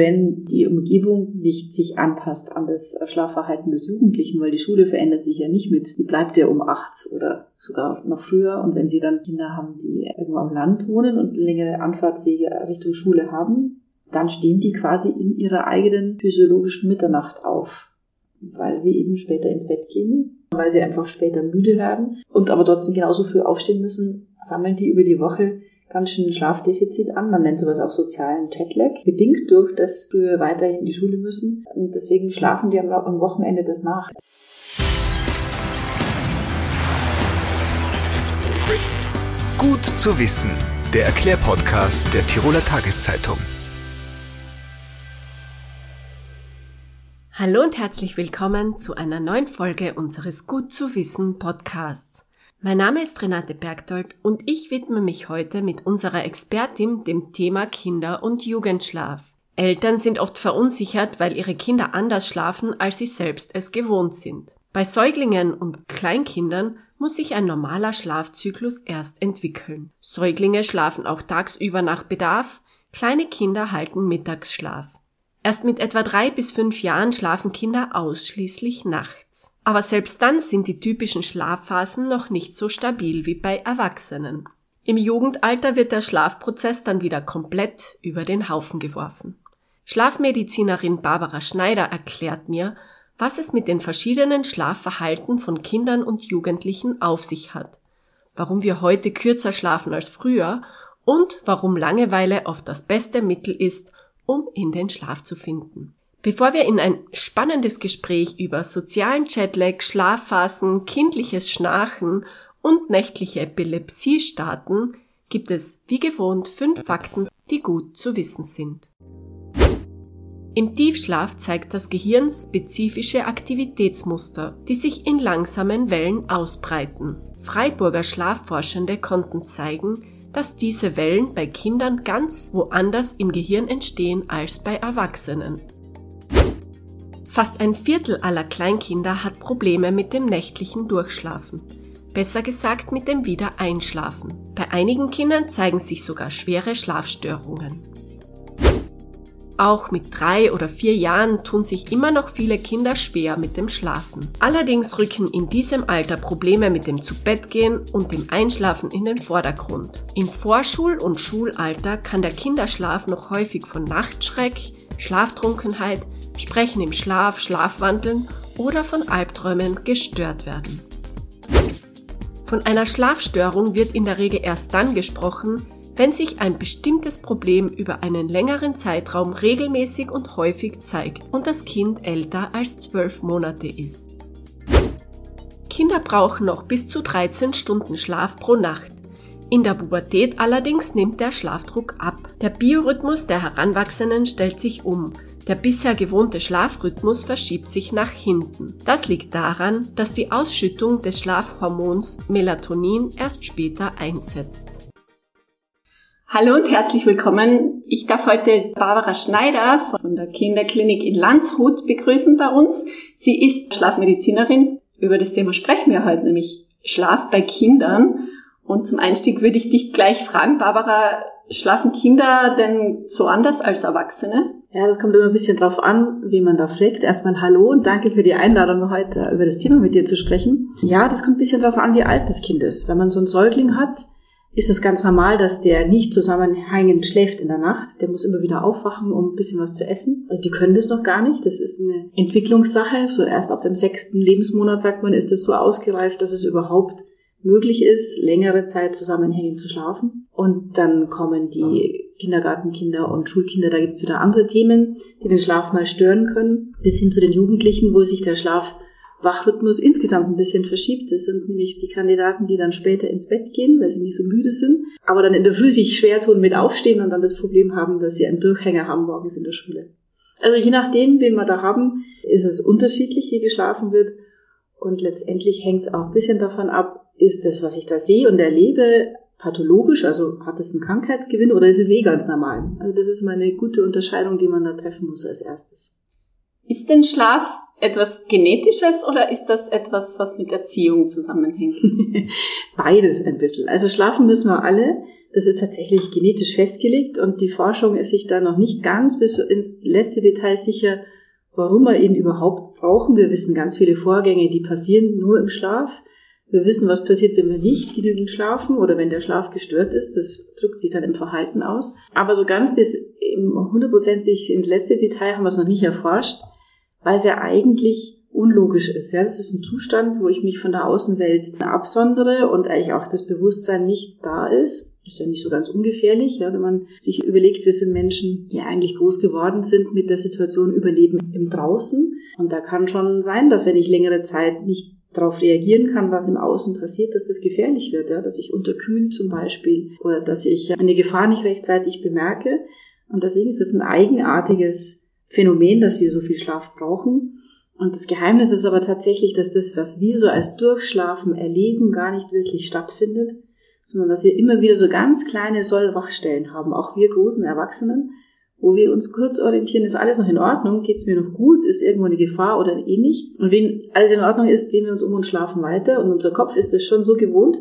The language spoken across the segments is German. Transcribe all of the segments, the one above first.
wenn die Umgebung nicht sich anpasst an das Schlafverhalten des Jugendlichen, weil die Schule verändert sich ja nicht mit, die bleibt ja um acht oder sogar noch früher. Und wenn sie dann Kinder haben, die irgendwo am Land wohnen und längere Anfahrtswege Richtung Schule haben, dann stehen die quasi in ihrer eigenen physiologischen Mitternacht auf, weil sie eben später ins Bett gehen, weil sie einfach später müde werden und aber trotzdem genauso früh aufstehen müssen, sammeln die über die Woche ganz schön Schlafdefizit an. Man nennt sowas auch sozialen Jetlag, bedingt durch das früher weiterhin in die Schule müssen. Und deswegen schlafen die am Wochenende das nach. Gut zu wissen. Der Erklärpodcast der Tiroler Tageszeitung. Hallo und herzlich willkommen zu einer neuen Folge unseres Gut zu wissen Podcasts. Mein Name ist Renate Bergdold und ich widme mich heute mit unserer Expertin dem Thema Kinder- und Jugendschlaf. Eltern sind oft verunsichert, weil ihre Kinder anders schlafen, als sie selbst es gewohnt sind. Bei Säuglingen und Kleinkindern muss sich ein normaler Schlafzyklus erst entwickeln. Säuglinge schlafen auch tagsüber nach Bedarf, kleine Kinder halten Mittagsschlaf. Erst mit etwa drei bis fünf Jahren schlafen Kinder ausschließlich nachts. Aber selbst dann sind die typischen Schlafphasen noch nicht so stabil wie bei Erwachsenen. Im Jugendalter wird der Schlafprozess dann wieder komplett über den Haufen geworfen. Schlafmedizinerin Barbara Schneider erklärt mir, was es mit den verschiedenen Schlafverhalten von Kindern und Jugendlichen auf sich hat, warum wir heute kürzer schlafen als früher und warum Langeweile oft das beste Mittel ist, um in den Schlaf zu finden. Bevor wir in ein spannendes Gespräch über sozialen Jetlag, Schlafphasen, kindliches Schnarchen und nächtliche Epilepsie starten, gibt es wie gewohnt fünf Fakten, die gut zu wissen sind. Im Tiefschlaf zeigt das Gehirn spezifische Aktivitätsmuster, die sich in langsamen Wellen ausbreiten. Freiburger Schlafforschende konnten zeigen, dass diese Wellen bei Kindern ganz woanders im Gehirn entstehen als bei Erwachsenen. Fast ein Viertel aller Kleinkinder hat Probleme mit dem nächtlichen Durchschlafen. Besser gesagt mit dem Wiedereinschlafen. Bei einigen Kindern zeigen sich sogar schwere Schlafstörungen. Auch mit drei oder vier Jahren tun sich immer noch viele Kinder schwer mit dem Schlafen. Allerdings rücken in diesem Alter Probleme mit dem Zubettgehen und dem Einschlafen in den Vordergrund. Im Vorschul- und Schulalter kann der Kinderschlaf noch häufig von Nachtschreck, Schlaftrunkenheit, Sprechen im Schlaf, Schlafwandeln oder von Albträumen gestört werden. Von einer Schlafstörung wird in der Regel erst dann gesprochen, wenn sich ein bestimmtes Problem über einen längeren Zeitraum regelmäßig und häufig zeigt und das Kind älter als zwölf Monate ist. Kinder brauchen noch bis zu 13 Stunden Schlaf pro Nacht. In der Pubertät allerdings nimmt der Schlafdruck ab. Der Biorhythmus der Heranwachsenden stellt sich um. Der bisher gewohnte Schlafrhythmus verschiebt sich nach hinten. Das liegt daran, dass die Ausschüttung des Schlafhormons Melatonin erst später einsetzt. Hallo und herzlich willkommen. Ich darf heute Barbara Schneider von der Kinderklinik in Landshut begrüßen bei uns. Sie ist Schlafmedizinerin. Über das Thema sprechen wir heute, nämlich Schlaf bei Kindern. Und zum Einstieg würde ich dich gleich fragen, Barbara, schlafen Kinder denn so anders als Erwachsene? Ja, das kommt immer ein bisschen drauf an, wie man da fragt. Erstmal Hallo und danke für die Einladung, heute über das Thema mit dir zu sprechen. Ja, das kommt ein bisschen drauf an, wie alt das Kind ist. Wenn man so einen Säugling hat, ist es ganz normal, dass der nicht zusammenhängend schläft in der Nacht. Der muss immer wieder aufwachen, um ein bisschen was zu essen. Also die können das noch gar nicht. Das ist eine Entwicklungssache. So erst ab dem sechsten Lebensmonat, sagt man, ist es so ausgereift, dass es überhaupt möglich ist, längere Zeit zusammenhängend zu schlafen. Und dann kommen die Kindergartenkinder und Schulkinder, da gibt's wieder andere Themen, die den Schlaf mal stören können, bis hin zu den Jugendlichen, wo sich der Schlaf Wachrhythmus insgesamt ein bisschen verschiebt. Das sind nämlich die Kandidaten, die dann später ins Bett gehen, weil sie nicht so müde sind, aber dann in der Früh sich schwer tun mit Aufstehen und dann das Problem haben, dass sie einen Durchhänger haben morgens in der Schule. Also je nachdem, wen wir da haben, ist es unterschiedlich, wie geschlafen wird. Und letztendlich hängt es auch ein bisschen davon ab, ist das, was ich da sehe und erlebe, pathologisch, also hat es einen Krankheitsgewinn oder ist es eh ganz normal? Also das ist mal eine gute Unterscheidung, die man da treffen muss als erstes. Ist denn Schlaf etwas Genetisches oder ist das etwas, was mit Erziehung zusammenhängt? Beides ein bisschen. Also schlafen müssen wir alle. Das ist tatsächlich genetisch festgelegt und die Forschung ist sich da noch nicht ganz bis ins letzte Detail sicher, warum wir ihn überhaupt brauchen. Wir wissen ganz viele Vorgänge, die passieren nur im Schlaf. Wir wissen, was passiert, wenn wir nicht genügend schlafen oder wenn der Schlaf gestört ist. Das drückt sich dann im Verhalten aus. Aber so ganz bis hundertprozentig ins letzte Detail haben wir es noch nicht erforscht, weil es ja eigentlich unlogisch ist. Ja, das ist ein Zustand, wo ich mich von der Außenwelt absondere und eigentlich auch das Bewusstsein nicht da ist. Das ist ja nicht so ganz ungefährlich, ja, wenn man sich überlegt, wir sind Menschen, die eigentlich groß geworden sind mit der Situation Überleben im Draußen. Und da kann schon sein, dass wenn ich längere Zeit nicht darauf reagieren kann, was im Außen passiert, dass das gefährlich wird, ja, dass ich unterkühlt zum Beispiel oder dass ich eine Gefahr nicht rechtzeitig bemerke. Und deswegen ist es ein eigenartiges Phänomen, dass wir so viel Schlaf brauchen. Und das Geheimnis ist aber tatsächlich, dass das, was wir so als Durchschlafen erleben, gar nicht wirklich stattfindet, sondern dass wir immer wieder so ganz kleine Sollwachstellen haben, auch wir großen Erwachsenen, wo wir uns kurz orientieren, ist alles noch in Ordnung, geht's mir noch gut, ist irgendwo eine Gefahr oder eh nicht. Und wenn alles in Ordnung ist, drehen wir uns um und schlafen weiter. Und unser Kopf ist das schon so gewohnt,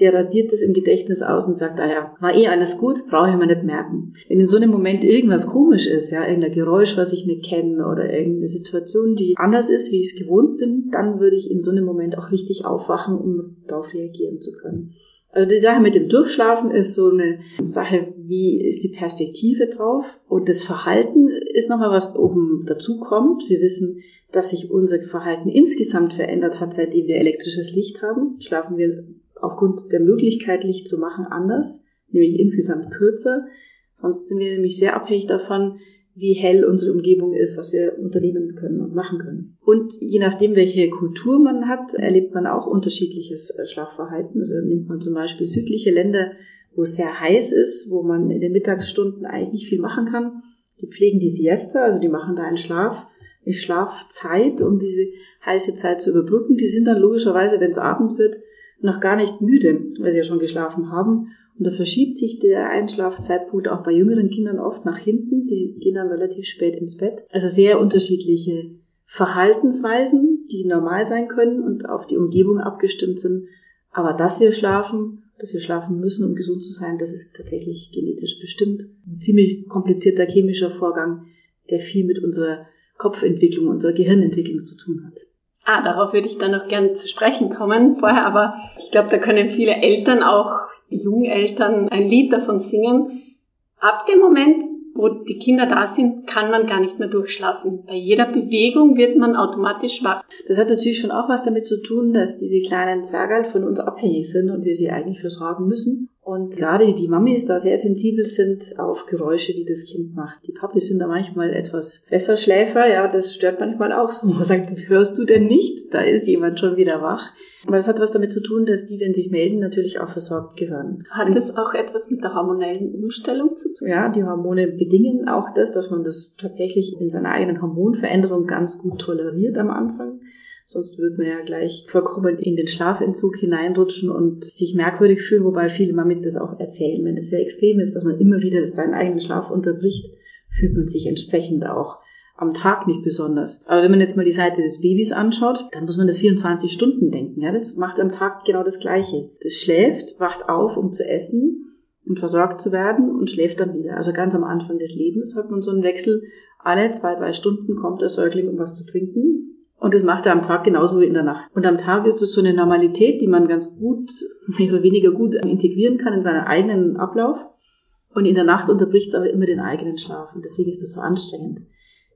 der radiert das im Gedächtnis aus und sagt, ah ja, war eh alles gut, brauche ich mir nicht merken. Wenn in so einem Moment irgendwas komisch ist, ja, irgendein Geräusch, was ich nicht kenne oder irgendeine Situation, die anders ist, wie ich es gewohnt bin, dann würde ich in so einem Moment auch richtig aufwachen, um darauf reagieren zu können. Also die Sache mit dem Durchschlafen ist so eine Sache, wie ist die Perspektive drauf? Und das Verhalten ist nochmal was oben dazu kommt. Wir wissen, dass sich unser Verhalten insgesamt verändert hat, seitdem wir elektrisches Licht haben. Schlafen wir aufgrund der Möglichkeit, Licht zu machen, anders, nämlich insgesamt kürzer. Sonst sind wir nämlich sehr abhängig davon, wie hell unsere Umgebung ist, was wir unternehmen können und machen können. Und je nachdem, welche Kultur man hat, erlebt man auch unterschiedliches äh, Schlafverhalten. Also nimmt man zum Beispiel südliche Länder, wo es sehr heiß ist, wo man in den Mittagsstunden eigentlich nicht viel machen kann. Die pflegen die Siesta, also die machen da einen Schlaf, eine Schlafzeit, um diese heiße Zeit zu überbrücken. Die sind dann logischerweise, wenn es Abend wird, noch gar nicht müde, weil sie ja schon geschlafen haben und da verschiebt sich der Einschlafzeitpunkt auch bei jüngeren Kindern oft nach hinten. Die gehen dann relativ spät ins Bett. Also sehr unterschiedliche Verhaltensweisen, die normal sein können und auf die Umgebung abgestimmt sind. Aber dass wir schlafen, dass wir schlafen müssen, um gesund zu sein, das ist tatsächlich genetisch bestimmt. Ein ziemlich komplizierter chemischer Vorgang, der viel mit unserer Kopfentwicklung, unserer Gehirnentwicklung zu tun hat. Ah, darauf würde ich dann noch gerne zu sprechen kommen. Vorher aber, ich glaube, da können viele Eltern auch Jungeltern ein Lied davon singen. Ab dem Moment, wo die Kinder da sind, kann man gar nicht mehr durchschlafen. Bei jeder Bewegung wird man automatisch wach. Das hat natürlich schon auch was damit zu tun, dass diese kleinen Zwergerl von uns abhängig sind und wir sie eigentlich versorgen müssen. Und gerade die Mamis da sehr sensibel sind auf Geräusche, die das Kind macht. Die Papis sind da manchmal etwas besser Schläfer, ja, das stört manchmal auch so. Man sagt, hörst du denn nicht? Da ist jemand schon wieder wach. Aber es hat was damit zu tun, dass die, wenn sie sich melden, natürlich auch versorgt gehören. Hat das auch etwas mit der hormonellen Umstellung zu tun? Ja, die Hormone bedingen auch das, dass man das tatsächlich in seiner eigenen Hormonveränderung ganz gut toleriert am Anfang. Sonst würde man ja gleich vollkommen in den Schlafentzug hineinrutschen und sich merkwürdig fühlen, wobei viele Mamis das auch erzählen. Wenn es sehr extrem ist, dass man immer wieder seinen eigenen Schlaf unterbricht, fühlt man sich entsprechend auch am Tag nicht besonders. Aber wenn man jetzt mal die Seite des Babys anschaut, dann muss man das 24 Stunden denken. Ja, das macht am Tag genau das Gleiche. Das schläft, wacht auf, um zu essen und versorgt zu werden und schläft dann wieder. Also ganz am Anfang des Lebens hat man so einen Wechsel. Alle zwei, drei Stunden kommt der Säugling, um was zu trinken. Und das macht er am Tag genauso wie in der Nacht. Und am Tag ist es so eine Normalität, die man ganz gut, mehr oder weniger gut integrieren kann in seinen eigenen Ablauf. Und in der Nacht unterbricht es aber immer den eigenen Schlaf. Und deswegen ist das so anstrengend.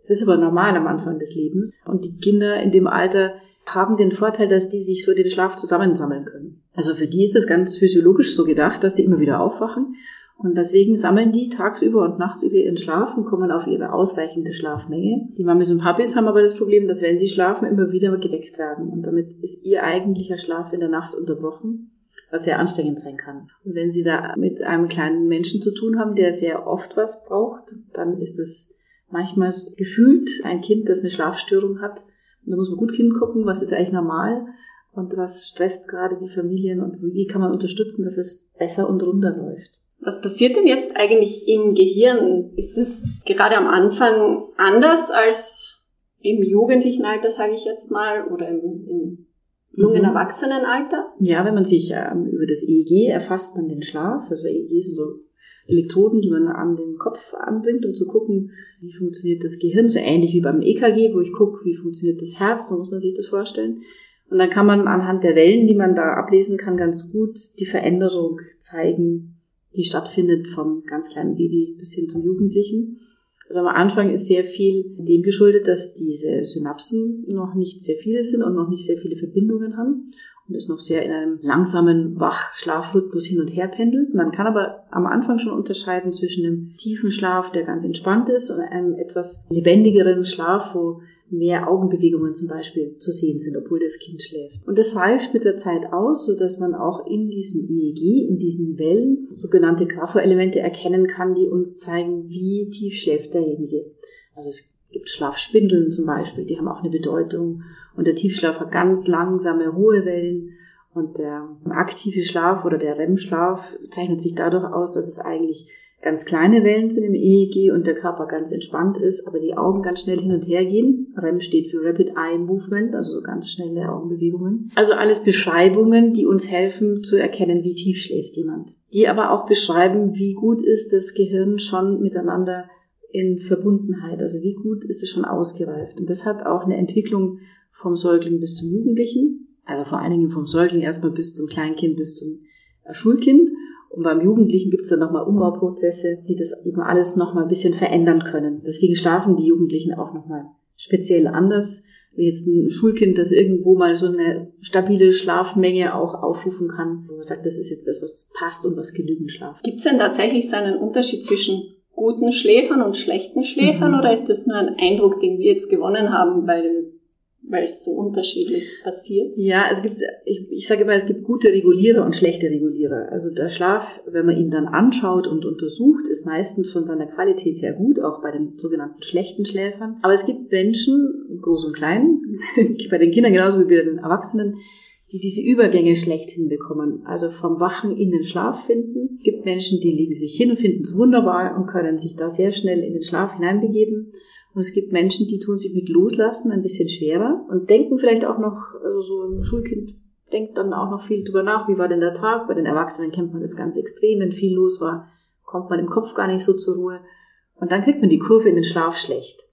Es ist aber normal am Anfang des Lebens. Und die Kinder in dem Alter haben den Vorteil, dass die sich so den Schlaf zusammensammeln können. Also für die ist das ganz physiologisch so gedacht, dass die immer wieder aufwachen. Und deswegen sammeln die tagsüber und nachts über ihren Schlaf und kommen auf ihre ausreichende Schlafmenge. Die Mamis und Papis haben aber das Problem, dass wenn sie schlafen, immer wieder geweckt werden. Und damit ist ihr eigentlicher Schlaf in der Nacht unterbrochen, was sehr anstrengend sein kann. Und wenn sie da mit einem kleinen Menschen zu tun haben, der sehr oft was braucht, dann ist es manchmal gefühlt ein Kind, das eine Schlafstörung hat. Und da muss man gut hingucken, was ist eigentlich normal und was stresst gerade die Familien und wie kann man unterstützen, dass es besser und runter läuft. Was passiert denn jetzt eigentlich im Gehirn? Ist es gerade am Anfang anders als im jugendlichen Alter, sage ich jetzt mal, oder im, im jungen mhm. Erwachsenenalter? Ja, wenn man sich ähm, über das EEG erfasst man den Schlaf. Also EEG sind so Elektroden, die man an den Kopf anbringt, um zu gucken, wie funktioniert das Gehirn, so ähnlich wie beim EKG, wo ich gucke, wie funktioniert das Herz, so muss man sich das vorstellen. Und dann kann man anhand der Wellen, die man da ablesen kann, ganz gut die Veränderung zeigen, die stattfindet vom ganz kleinen Baby bis hin zum Jugendlichen. Also am Anfang ist sehr viel dem geschuldet, dass diese Synapsen noch nicht sehr viele sind und noch nicht sehr viele Verbindungen haben und es noch sehr in einem langsamen Wach-Schlafrhythmus hin und her pendelt. Man kann aber am Anfang schon unterscheiden zwischen einem tiefen Schlaf, der ganz entspannt ist, und einem etwas lebendigeren Schlaf, wo mehr Augenbewegungen zum Beispiel zu sehen sind, obwohl das Kind schläft. Und das reift mit der Zeit aus, so dass man auch in diesem EEG, in diesen Wellen, sogenannte Grapho-Elemente erkennen kann, die uns zeigen, wie tief schläft derjenige. Also es gibt Schlafspindeln zum Beispiel, die haben auch eine Bedeutung. Und der Tiefschlaf hat ganz langsame, hohe Wellen. Und der aktive Schlaf oder der REM-Schlaf zeichnet sich dadurch aus, dass es eigentlich ganz kleine Wellen sind im EEG und der Körper ganz entspannt ist, aber die Augen ganz schnell hin und her gehen. REM steht für Rapid Eye Movement, also so ganz schnelle Augenbewegungen. Also alles Beschreibungen, die uns helfen zu erkennen, wie tief schläft jemand. Die aber auch beschreiben, wie gut ist das Gehirn schon miteinander in Verbundenheit, also wie gut ist es schon ausgereift. Und das hat auch eine Entwicklung vom Säugling bis zum Jugendlichen, also vor allen Dingen vom Säugling erstmal bis zum Kleinkind, bis zum Schulkind. Und beim Jugendlichen gibt es dann nochmal Umbauprozesse, die das eben alles nochmal ein bisschen verändern können. Deswegen schlafen die Jugendlichen auch nochmal speziell anders, wie jetzt ein Schulkind, das irgendwo mal so eine stabile Schlafmenge auch aufrufen kann, wo man sagt, das ist jetzt das, was passt und was genügend Schlaf. Gibt es denn tatsächlich so einen Unterschied zwischen guten Schläfern und schlechten Schläfern mhm. oder ist das nur ein Eindruck, den wir jetzt gewonnen haben, weil weil es so unterschiedlich passiert? Ja, es gibt, ich, ich sage immer, es gibt gute Regulierer und schlechte Regulierer. Also der Schlaf, wenn man ihn dann anschaut und untersucht, ist meistens von seiner Qualität her gut, auch bei den sogenannten schlechten Schläfern. Aber es gibt Menschen, groß und klein, bei den Kindern genauso wie bei den Erwachsenen, die diese Übergänge schlecht hinbekommen, also vom Wachen in den Schlaf finden. Es gibt Menschen, die legen sich hin und finden es wunderbar und können sich da sehr schnell in den Schlaf hineinbegeben. Und es gibt Menschen, die tun sich mit Loslassen ein bisschen schwerer und denken vielleicht auch noch, also so ein Schulkind denkt dann auch noch viel drüber nach, wie war denn der Tag. Bei den Erwachsenen kennt man das ganz extrem, wenn viel los war, kommt man im Kopf gar nicht so zur Ruhe. Und dann kriegt man die Kurve in den Schlaf schlecht.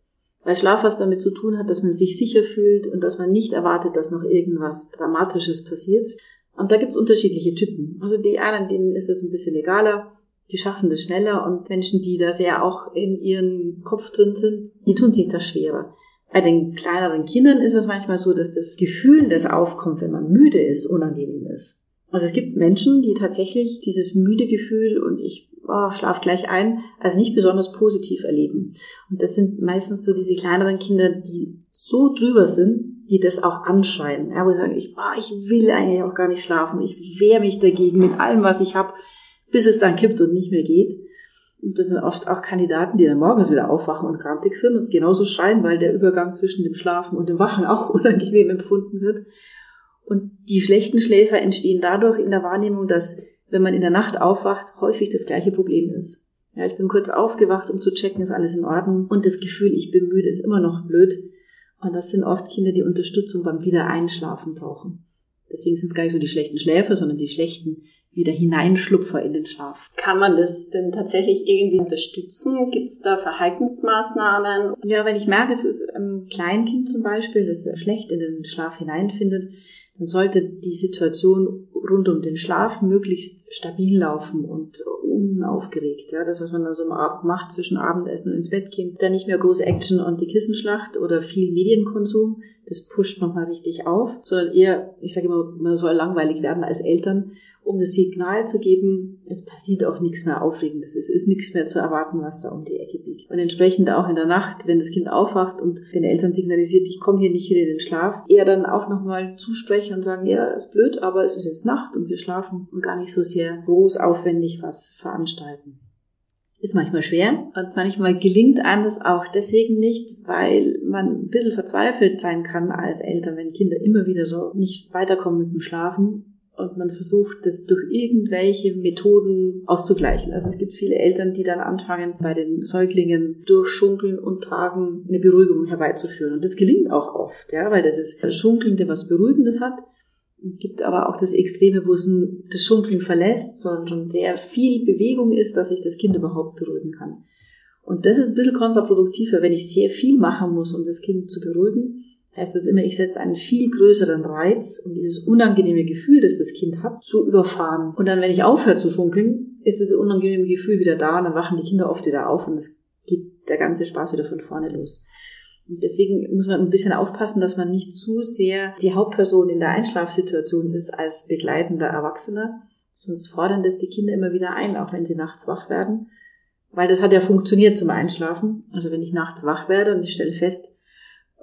Weil Schlaf was damit zu tun hat, dass man sich sicher fühlt und dass man nicht erwartet, dass noch irgendwas Dramatisches passiert. Und da gibt's unterschiedliche Typen. Also die einen, denen ist das ein bisschen egaler, die schaffen das schneller und Menschen, die da sehr auch in ihren Kopf drin sind, die tun sich das schwerer. Bei den kleineren Kindern ist es manchmal so, dass das Gefühl, das aufkommt, wenn man müde ist, unangenehm ist. Also es gibt Menschen, die tatsächlich dieses müde Gefühl und ich oh, schlaf gleich ein, als nicht besonders positiv erleben. Und das sind meistens so diese kleineren Kinder, die so drüber sind, die das auch anschreien. Ja, wo sie sagen, ich, oh, ich will eigentlich auch gar nicht schlafen, ich wehre mich dagegen mit allem, was ich habe, bis es dann kippt und nicht mehr geht. Und das sind oft auch Kandidaten, die dann morgens wieder aufwachen und grantig sind und genauso schreien, weil der Übergang zwischen dem Schlafen und dem Wachen auch unangenehm empfunden wird. Und die schlechten Schläfer entstehen dadurch in der Wahrnehmung, dass wenn man in der Nacht aufwacht, häufig das gleiche Problem ist. Ja, ich bin kurz aufgewacht, um zu checken, ist alles in Ordnung. Und das Gefühl, ich bin müde, ist immer noch blöd. Und das sind oft Kinder, die Unterstützung beim Wiedereinschlafen brauchen. Deswegen sind es gar nicht so die schlechten Schläfer, sondern die schlechten wieder hineinschlupfer in den Schlaf. Kann man das denn tatsächlich irgendwie unterstützen? Gibt es da Verhaltensmaßnahmen? Ja, wenn ich merke, es ist ein Kleinkind zum Beispiel, das schlecht in den Schlaf hineinfindet, dann sollte die Situation rund um den Schlaf möglichst stabil laufen und unaufgeregt. Ja, das, was man dann so macht, zwischen Abendessen und ins Bett gehen, dann nicht mehr große Action und die Kissenschlacht oder viel Medienkonsum, das pusht nochmal richtig auf, sondern eher, ich sage immer, man soll langweilig werden als Eltern um das Signal zu geben, es passiert auch nichts mehr Aufregendes, es ist nichts mehr zu erwarten, was da um die Ecke biegt. Und entsprechend auch in der Nacht, wenn das Kind aufwacht und den Eltern signalisiert, ich komme hier nicht wieder in den Schlaf, eher dann auch nochmal zusprechen und sagen, ja, ist blöd, aber es ist jetzt Nacht und wir schlafen und gar nicht so sehr groß aufwendig was veranstalten ist manchmal schwer und manchmal gelingt einem das auch deswegen nicht, weil man ein bisschen verzweifelt sein kann als Eltern, wenn Kinder immer wieder so nicht weiterkommen mit dem Schlafen und man versucht, das durch irgendwelche Methoden auszugleichen. Also es gibt viele Eltern, die dann anfangen, bei den Säuglingen durch Schunkeln und Tragen eine Beruhigung herbeizuführen. Und das gelingt auch oft, ja, weil das ist Schunkeln, der was Beruhigendes hat. Gibt aber auch das Extreme, wo es das Schunkeln verlässt, sondern schon sehr viel Bewegung ist, dass ich das Kind überhaupt beruhigen kann. Und das ist ein bisschen kontraproduktiver, wenn ich sehr viel machen muss, um das Kind zu beruhigen. Heißt das immer, ich setze einen viel größeren Reiz, um dieses unangenehme Gefühl, das das Kind hat, zu überfahren. Und dann, wenn ich aufhöre zu schunkeln, ist dieses unangenehme Gefühl wieder da und dann wachen die Kinder oft wieder auf und es geht der ganze Spaß wieder von vorne los. Deswegen muss man ein bisschen aufpassen, dass man nicht zu sehr die Hauptperson in der Einschlafsituation ist als begleitender Erwachsener. Sonst fordern das die Kinder immer wieder ein, auch wenn sie nachts wach werden. Weil das hat ja funktioniert zum Einschlafen. Also wenn ich nachts wach werde und ich stelle fest,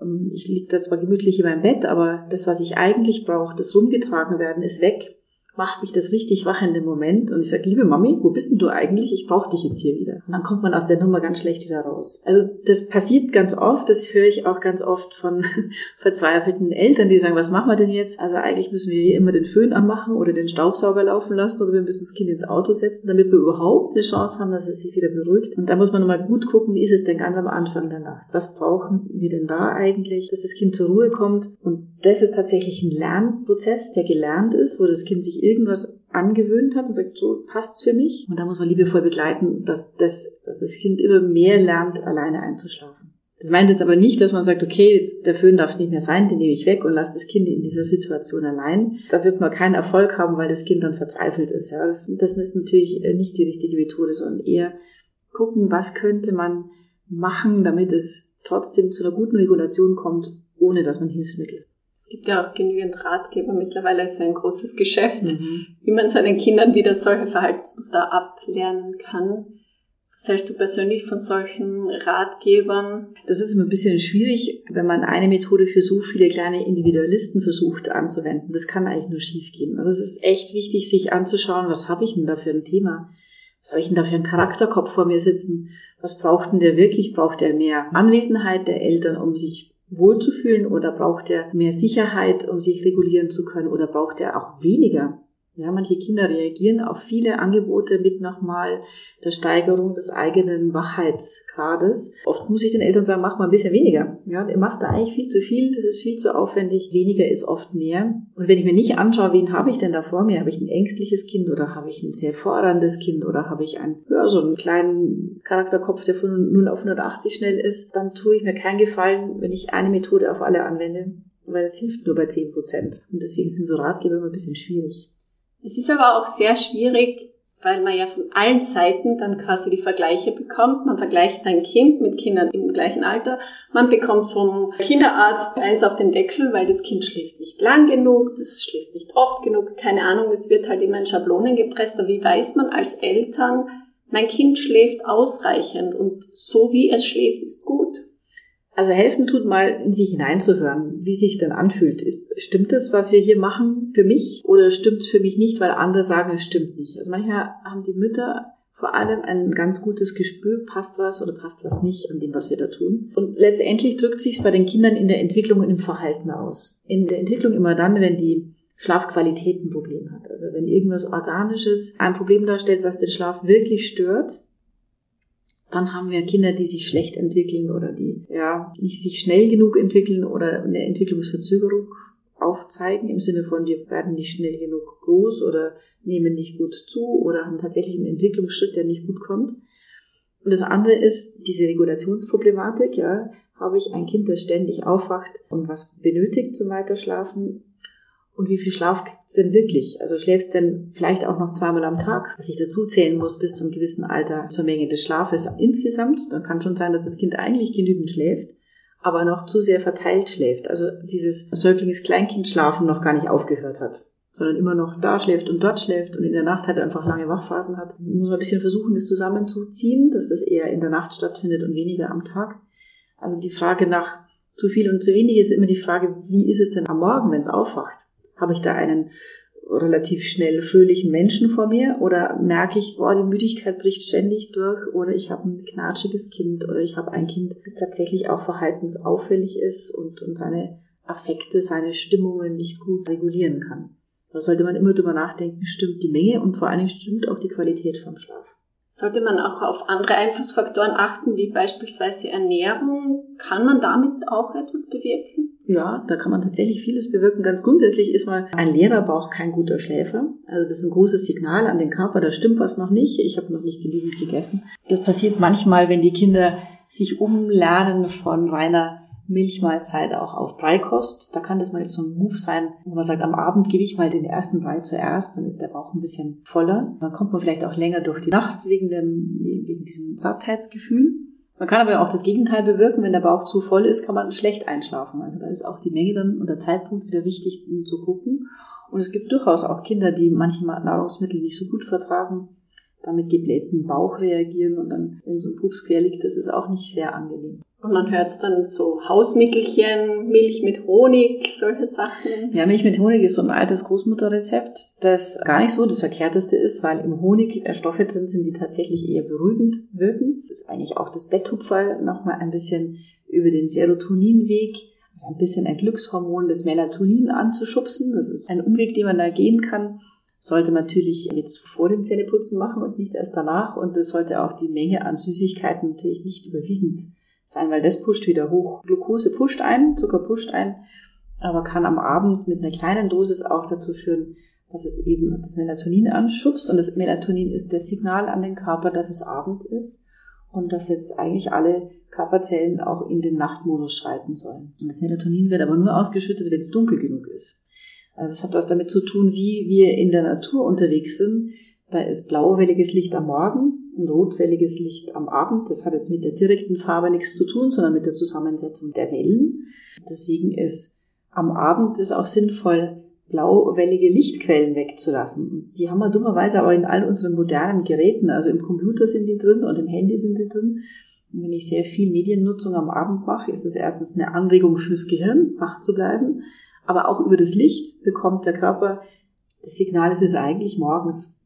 ähm, ich liege da zwar gemütlich in meinem Bett, aber das, was ich eigentlich brauche, das rumgetragen werden, ist weg macht mich das richtig wach in dem Moment und ich sage, liebe Mami, wo bist denn du eigentlich? Ich brauche dich jetzt hier wieder. Und dann kommt man aus der Nummer ganz schlecht wieder raus. Also das passiert ganz oft, das höre ich auch ganz oft von verzweifelten Eltern, die sagen, was machen wir denn jetzt? Also eigentlich müssen wir hier immer den Föhn anmachen oder den Staubsauger laufen lassen oder wir müssen das Kind ins Auto setzen, damit wir überhaupt eine Chance haben, dass es sich wieder beruhigt. Und da muss man nochmal gut gucken, wie ist es denn ganz am Anfang der Nacht? Was brauchen wir denn da eigentlich, dass das Kind zur Ruhe kommt? Und das ist tatsächlich ein Lernprozess, der gelernt ist, wo das Kind sich irgendwas angewöhnt hat und sagt, so passt's für mich. Und da muss man liebevoll begleiten, dass das, dass das Kind immer mehr lernt, alleine einzuschlafen. Das meint jetzt aber nicht, dass man sagt, okay, jetzt der Föhn darf es nicht mehr sein, den nehme ich weg und lasse das Kind in dieser Situation allein. Da wird man keinen Erfolg haben, weil das Kind dann verzweifelt ist. Ja, das, das ist natürlich äh, nicht die richtige Methode, sondern eher gucken, was könnte man machen, damit es trotzdem zu einer guten Regulation kommt, ohne dass man Hilfsmittel gibt ja auch genügend Ratgeber. Mittlerweile ist ja ein großes Geschäft, mhm. wie man seinen Kindern wieder solche Verhaltensmuster ablernen kann. Was hältst du persönlich von solchen Ratgebern? Das ist immer ein bisschen schwierig, wenn man eine Methode für so viele kleine Individualisten versucht anzuwenden. Das kann eigentlich nur schiefgehen. Also es ist echt wichtig, sich anzuschauen, was habe ich denn da für ein Thema? Was habe ich denn da für einen Charakterkopf vor mir sitzen? Was braucht denn der wirklich? Braucht er mehr Anwesenheit der Eltern, um sich wohlzufühlen oder braucht er mehr Sicherheit, um sich regulieren zu können oder braucht er auch weniger? Ja, manche Kinder reagieren auf viele Angebote mit nochmal der Steigerung des eigenen Wachheitsgrades. Oft muss ich den Eltern sagen, mach mal ein bisschen weniger. Ja, ihr macht da eigentlich viel zu viel, das ist viel zu aufwendig. Weniger ist oft mehr. Und wenn ich mir nicht anschaue, wen habe ich denn da vor mir? Habe ich ein ängstliches Kind oder habe ich ein sehr forderndes Kind oder habe ich einen, ja, so einen kleinen Charakterkopf, der von 0 auf 180 schnell ist, dann tue ich mir keinen Gefallen, wenn ich eine Methode auf alle anwende weil das hilft nur bei 10 Prozent. Und deswegen sind so Ratgeber immer ein bisschen schwierig. Es ist aber auch sehr schwierig, weil man ja von allen Seiten dann quasi die Vergleiche bekommt. Man vergleicht ein Kind mit Kindern im gleichen Alter. Man bekommt vom Kinderarzt eins auf den Deckel, weil das Kind schläft nicht lang genug, das schläft nicht oft genug, keine Ahnung, es wird halt immer in Schablonen gepresst. Aber wie weiß man als Eltern, mein Kind schläft ausreichend und so wie es schläft, ist gut? Also helfen tut mal, in sich hineinzuhören, wie sich denn anfühlt. Stimmt das, was wir hier machen, für mich? Oder stimmt es für mich nicht, weil andere sagen, es stimmt nicht? Also manchmal haben die Mütter vor allem ein ganz gutes Gespür, passt was oder passt was nicht an dem, was wir da tun. Und letztendlich drückt sich bei den Kindern in der Entwicklung und im Verhalten aus. In der Entwicklung immer dann, wenn die Schlafqualität ein Problem hat. Also wenn irgendwas Organisches ein Problem darstellt, was den Schlaf wirklich stört, dann haben wir Kinder, die sich schlecht entwickeln oder die ja nicht sich schnell genug entwickeln oder eine Entwicklungsverzögerung aufzeigen im Sinne von, die werden nicht schnell genug groß oder nehmen nicht gut zu oder haben tatsächlich einen Entwicklungsschritt, der nicht gut kommt. Und das andere ist diese Regulationsproblematik, ja. Habe ich ein Kind, das ständig aufwacht und was benötigt zum Weiterschlafen, und wie viel Schlaf gibt's denn wirklich? Also schläfst denn vielleicht auch noch zweimal am Tag, was ich dazu zählen muss bis zum gewissen Alter zur Menge des Schlafes insgesamt. Dann kann schon sein, dass das Kind eigentlich genügend schläft, aber noch zu sehr verteilt schläft. Also dieses Säuglings-Kleinkind-Schlafen noch gar nicht aufgehört hat sondern immer noch da schläft und dort schläft und in der Nacht halt einfach lange Wachphasen hat. Muss man ein bisschen versuchen, das zusammenzuziehen, dass das eher in der Nacht stattfindet und weniger am Tag. Also die Frage nach zu viel und zu wenig ist immer die Frage, wie ist es denn am Morgen, wenn es aufwacht? Habe ich da einen relativ schnell fröhlichen Menschen vor mir oder merke ich, boah, die Müdigkeit bricht ständig durch oder ich habe ein knatschiges Kind oder ich habe ein Kind, das tatsächlich auch verhaltensauffällig ist und, und seine Affekte, seine Stimmungen nicht gut regulieren kann. Da sollte man immer drüber nachdenken, stimmt die Menge und vor allen Dingen stimmt auch die Qualität vom Schlaf. Sollte man auch auf andere Einflussfaktoren achten, wie beispielsweise Ernährung? Kann man damit auch etwas bewirken? Ja, da kann man tatsächlich vieles bewirken. Ganz grundsätzlich ist mal, ein leerer Bauch kein guter Schläfer. Also das ist ein großes Signal an den Körper, da stimmt was noch nicht. Ich habe noch nicht genügend gegessen. Das passiert manchmal, wenn die Kinder sich umlernen von reiner Milchmahlzeit auch auf Breikost. Da kann das mal so ein Move sein, wo man sagt, am Abend gebe ich mal den ersten Brei zuerst, dann ist der Bauch ein bisschen voller. Dann kommt man vielleicht auch länger durch die Nacht wegen, dem, wegen diesem Sattheitsgefühl. Man kann aber auch das Gegenteil bewirken. Wenn der Bauch zu voll ist, kann man schlecht einschlafen. Also da ist auch die Menge dann und der Zeitpunkt wieder wichtig um zu gucken. Und es gibt durchaus auch Kinder, die manche Nahrungsmittel nicht so gut vertragen, damit geblähten Bauch reagieren und dann, wenn so ein Pups quer liegt, das ist auch nicht sehr angenehm. Und man hört dann so Hausmittelchen, Milch mit Honig, solche Sachen. Ja, Milch mit Honig ist so ein altes Großmutterrezept, das gar nicht so das Verkehrteste ist, weil im Honig Stoffe drin sind, die tatsächlich eher beruhigend wirken. Das ist eigentlich auch das Betthupferl nochmal ein bisschen über den Serotoninweg, also ein bisschen ein Glückshormon, das Melatonin anzuschubsen. Das ist ein Umweg, den man da gehen kann sollte man natürlich jetzt vor dem Zähneputzen machen und nicht erst danach. Und das sollte auch die Menge an Süßigkeiten natürlich nicht überwiegend sein, weil das pusht wieder hoch. Glucose pusht ein, Zucker pusht ein, aber kann am Abend mit einer kleinen Dosis auch dazu führen, dass es eben das Melatonin anschubst. Und das Melatonin ist das Signal an den Körper, dass es abends ist und dass jetzt eigentlich alle Körperzellen auch in den Nachtmodus schalten sollen. Und das Melatonin wird aber nur ausgeschüttet, wenn es dunkel genug ist. Also es hat was damit zu tun, wie wir in der Natur unterwegs sind. Da ist blauwelliges Licht am Morgen und rotwelliges Licht am Abend. Das hat jetzt mit der direkten Farbe nichts zu tun, sondern mit der Zusammensetzung der Wellen. Deswegen ist am Abend es auch sinnvoll, blauwellige Lichtquellen wegzulassen. Die haben wir dummerweise aber in all unseren modernen Geräten, also im Computer sind die drin und im Handy sind sie drin. Und wenn ich sehr viel Mediennutzung am Abend mache, ist es erstens eine Anregung fürs Gehirn, wach zu bleiben. Aber auch über das Licht bekommt der Körper das Signal, es ist eigentlich morgens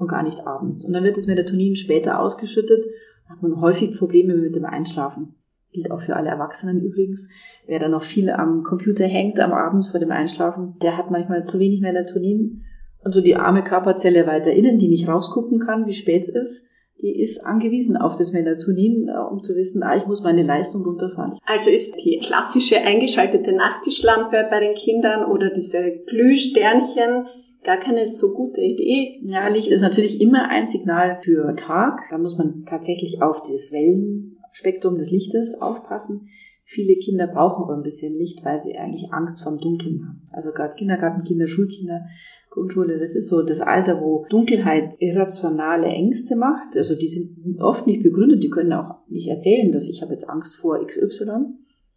und gar nicht abends. Und dann wird das Melatonin später ausgeschüttet, hat man häufig Probleme mit dem Einschlafen. Gilt auch für alle Erwachsenen übrigens. Wer da noch viel am Computer hängt am Abend vor dem Einschlafen, der hat manchmal zu wenig Melatonin. Und so die arme Körperzelle weiter innen, die nicht rausgucken kann, wie spät es ist, die ist angewiesen auf das Melatonin, äh, um zu wissen, ah, ich muss meine Leistung runterfahren. Also ist die klassische eingeschaltete Nachttischlampe bei den Kindern oder diese Glühsternchen gar keine so gute Idee. Ja, Licht ist natürlich immer ein Signal für Tag. Da muss man tatsächlich auf das Wellenspektrum des Lichtes aufpassen. Viele Kinder brauchen aber ein bisschen Licht, weil sie eigentlich Angst vom Dunkeln haben. Also gerade Kindergartenkinder, Schulkinder, Grundschule, das ist so das Alter, wo Dunkelheit irrationale Ängste macht. Also die sind oft nicht begründet, die können auch nicht erzählen, dass ich habe jetzt Angst vor XY,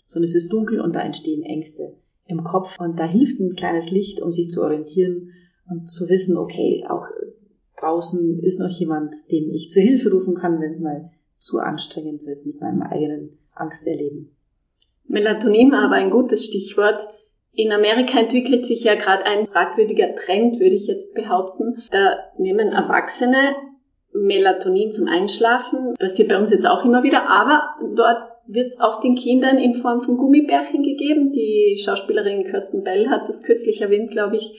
sondern es ist dunkel und da entstehen Ängste im Kopf. Und da hilft ein kleines Licht, um sich zu orientieren und zu wissen, okay, auch draußen ist noch jemand, den ich zur Hilfe rufen kann, wenn es mal zu anstrengend wird mit meinem eigenen Angsterleben. Melatonin war aber ein gutes Stichwort. In Amerika entwickelt sich ja gerade ein fragwürdiger Trend, würde ich jetzt behaupten. Da nehmen Erwachsene Melatonin zum Einschlafen. Passiert bei uns jetzt auch immer wieder, aber dort wird es auch den Kindern in Form von Gummibärchen gegeben. Die Schauspielerin Kirsten Bell hat das kürzlich erwähnt, glaube ich,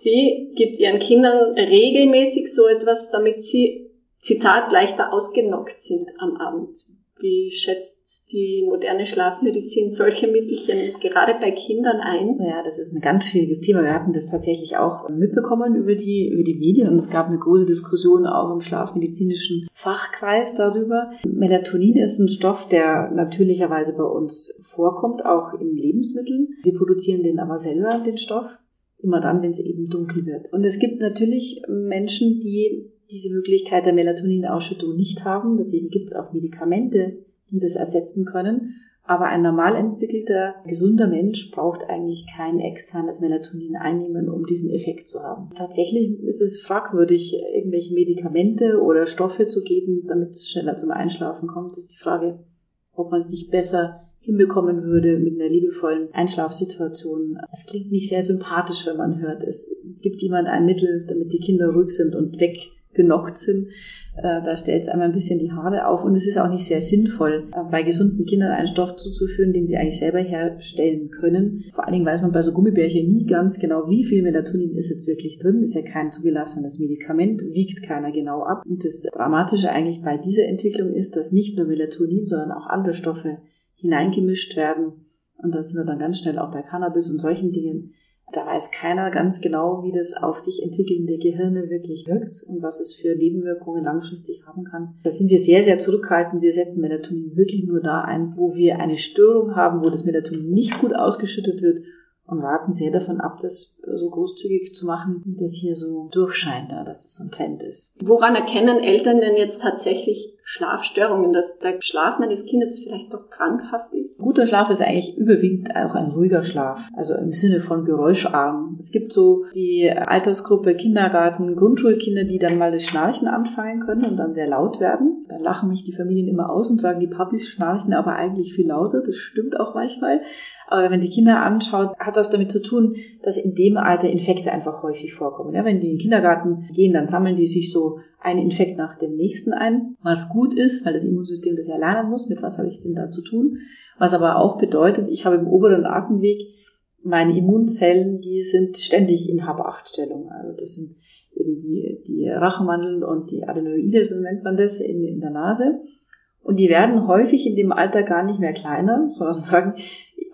Sie gibt ihren Kindern regelmäßig so etwas, damit sie, Zitat, leichter ausgenockt sind am Abend. Wie schätzt die moderne Schlafmedizin solche Mittelchen gerade bei Kindern ein? Ja, das ist ein ganz schwieriges Thema. Wir hatten das tatsächlich auch mitbekommen über die, über die Medien und es gab eine große Diskussion auch im schlafmedizinischen Fachkreis darüber. Melatonin ist ein Stoff, der natürlicherweise bei uns vorkommt, auch in Lebensmitteln. Wir produzieren den aber selber, den Stoff. Immer dann, wenn es eben dunkel wird. Und es gibt natürlich Menschen, die diese Möglichkeit der Melatoninausschüttung nicht haben. Deswegen gibt es auch Medikamente, die das ersetzen können. Aber ein normal entwickelter, gesunder Mensch braucht eigentlich kein externes Melatonin einnehmen, um diesen Effekt zu haben. Tatsächlich ist es fragwürdig, irgendwelche Medikamente oder Stoffe zu geben, damit es schneller zum Einschlafen kommt. Das ist die Frage, ob man es nicht besser hinbekommen würde mit einer liebevollen Einschlafsituation. Es klingt nicht sehr sympathisch, wenn man hört, es gibt jemand ein Mittel, damit die Kinder ruhig sind und weg genockt sind, äh, da stellt es einmal ein bisschen die Haare auf und es ist auch nicht sehr sinnvoll, äh, bei gesunden Kindern einen Stoff zuzuführen, den sie eigentlich selber herstellen können. Vor allen Dingen weiß man bei so Gummibärchen nie ganz genau, wie viel Melatonin ist jetzt wirklich drin. Ist ja kein zugelassenes Medikament, wiegt keiner genau ab. Und das Dramatische eigentlich bei dieser Entwicklung ist, dass nicht nur Melatonin, sondern auch andere Stoffe hineingemischt werden. Und da sind wir dann ganz schnell auch bei Cannabis und solchen Dingen, da weiß keiner ganz genau, wie das auf sich entwickelnde Gehirne wirklich wirkt und was es für Nebenwirkungen langfristig haben kann. Da sind wir sehr, sehr zurückhaltend. Wir setzen Melatonin wirklich nur da ein, wo wir eine Störung haben, wo das Melatonin nicht gut ausgeschüttet wird und raten sehr davon ab, das so großzügig zu machen, wie das hier so durchscheint, dass das so ein Trend ist. Woran erkennen Eltern denn jetzt tatsächlich Schlafstörungen, dass der Schlaf meines Kindes vielleicht doch krankhaft ist? Guter Schlaf ist eigentlich überwiegend auch ein ruhiger Schlaf, also im Sinne von geräuscharm. Es gibt so die Altersgruppe Kindergarten, Grundschulkinder, die dann mal das Schnarchen anfangen können und dann sehr laut werden. Dann lachen mich die Familien immer aus und sagen, die Papis schnarchen aber eigentlich viel lauter. Das stimmt auch manchmal. Aber wenn die Kinder anschaut, hat das damit zu tun, dass in dem Alter Infekte einfach häufig vorkommen. Ja, wenn die in den Kindergarten gehen, dann sammeln die sich so einen Infekt nach dem nächsten ein, was gut ist, weil das Immunsystem das ja lernen muss, mit was habe ich denn da zu tun. Was aber auch bedeutet, ich habe im oberen Atemweg meine Immunzellen, die sind ständig in Hab-8-Stellung. Also das sind eben die, die Rachenmandeln und die Adenoide, so nennt man das, in, in der Nase. Und die werden häufig in dem Alter gar nicht mehr kleiner, sondern sagen,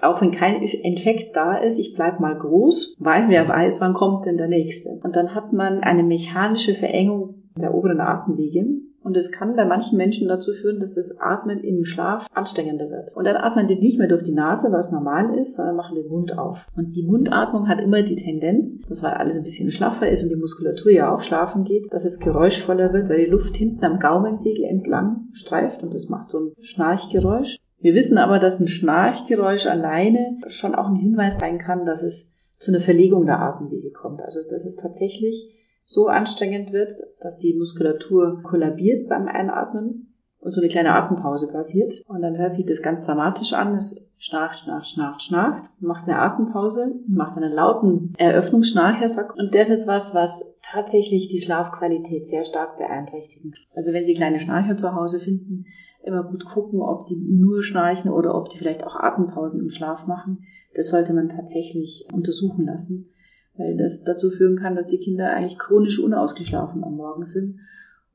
auch wenn kein Infekt da ist, ich bleib mal groß, weil wer weiß, wann kommt denn der nächste. Und dann hat man eine mechanische Verengung der oberen Atemwege. Und es kann bei manchen Menschen dazu führen, dass das Atmen im Schlaf anstrengender wird. Und dann atmen die nicht mehr durch die Nase, was normal ist, sondern machen den Mund auf. Und die Mundatmung hat immer die Tendenz, dass weil alles ein bisschen schlaffer ist und die Muskulatur ja auch schlafen geht, dass es geräuschvoller wird, weil die Luft hinten am Gaumensegel entlang streift und das macht so ein Schnarchgeräusch. Wir wissen aber, dass ein Schnarchgeräusch alleine schon auch ein Hinweis sein kann, dass es zu einer Verlegung der Atemwege kommt. Also dass es tatsächlich so anstrengend wird, dass die Muskulatur kollabiert beim Einatmen und so eine kleine Atempause passiert. Und dann hört sich das ganz dramatisch an. Es schnarcht, schnarcht, schnarcht, schnarcht, macht eine Atempause, macht einen lauten Eröffnungsschnarchersack. Und das ist was, was tatsächlich die Schlafqualität sehr stark beeinträchtigen. Also wenn Sie kleine Schnarcher zu Hause finden, immer gut gucken, ob die nur schnarchen oder ob die vielleicht auch Atempausen im Schlaf machen. Das sollte man tatsächlich untersuchen lassen, weil das dazu führen kann, dass die Kinder eigentlich chronisch unausgeschlafen am Morgen sind.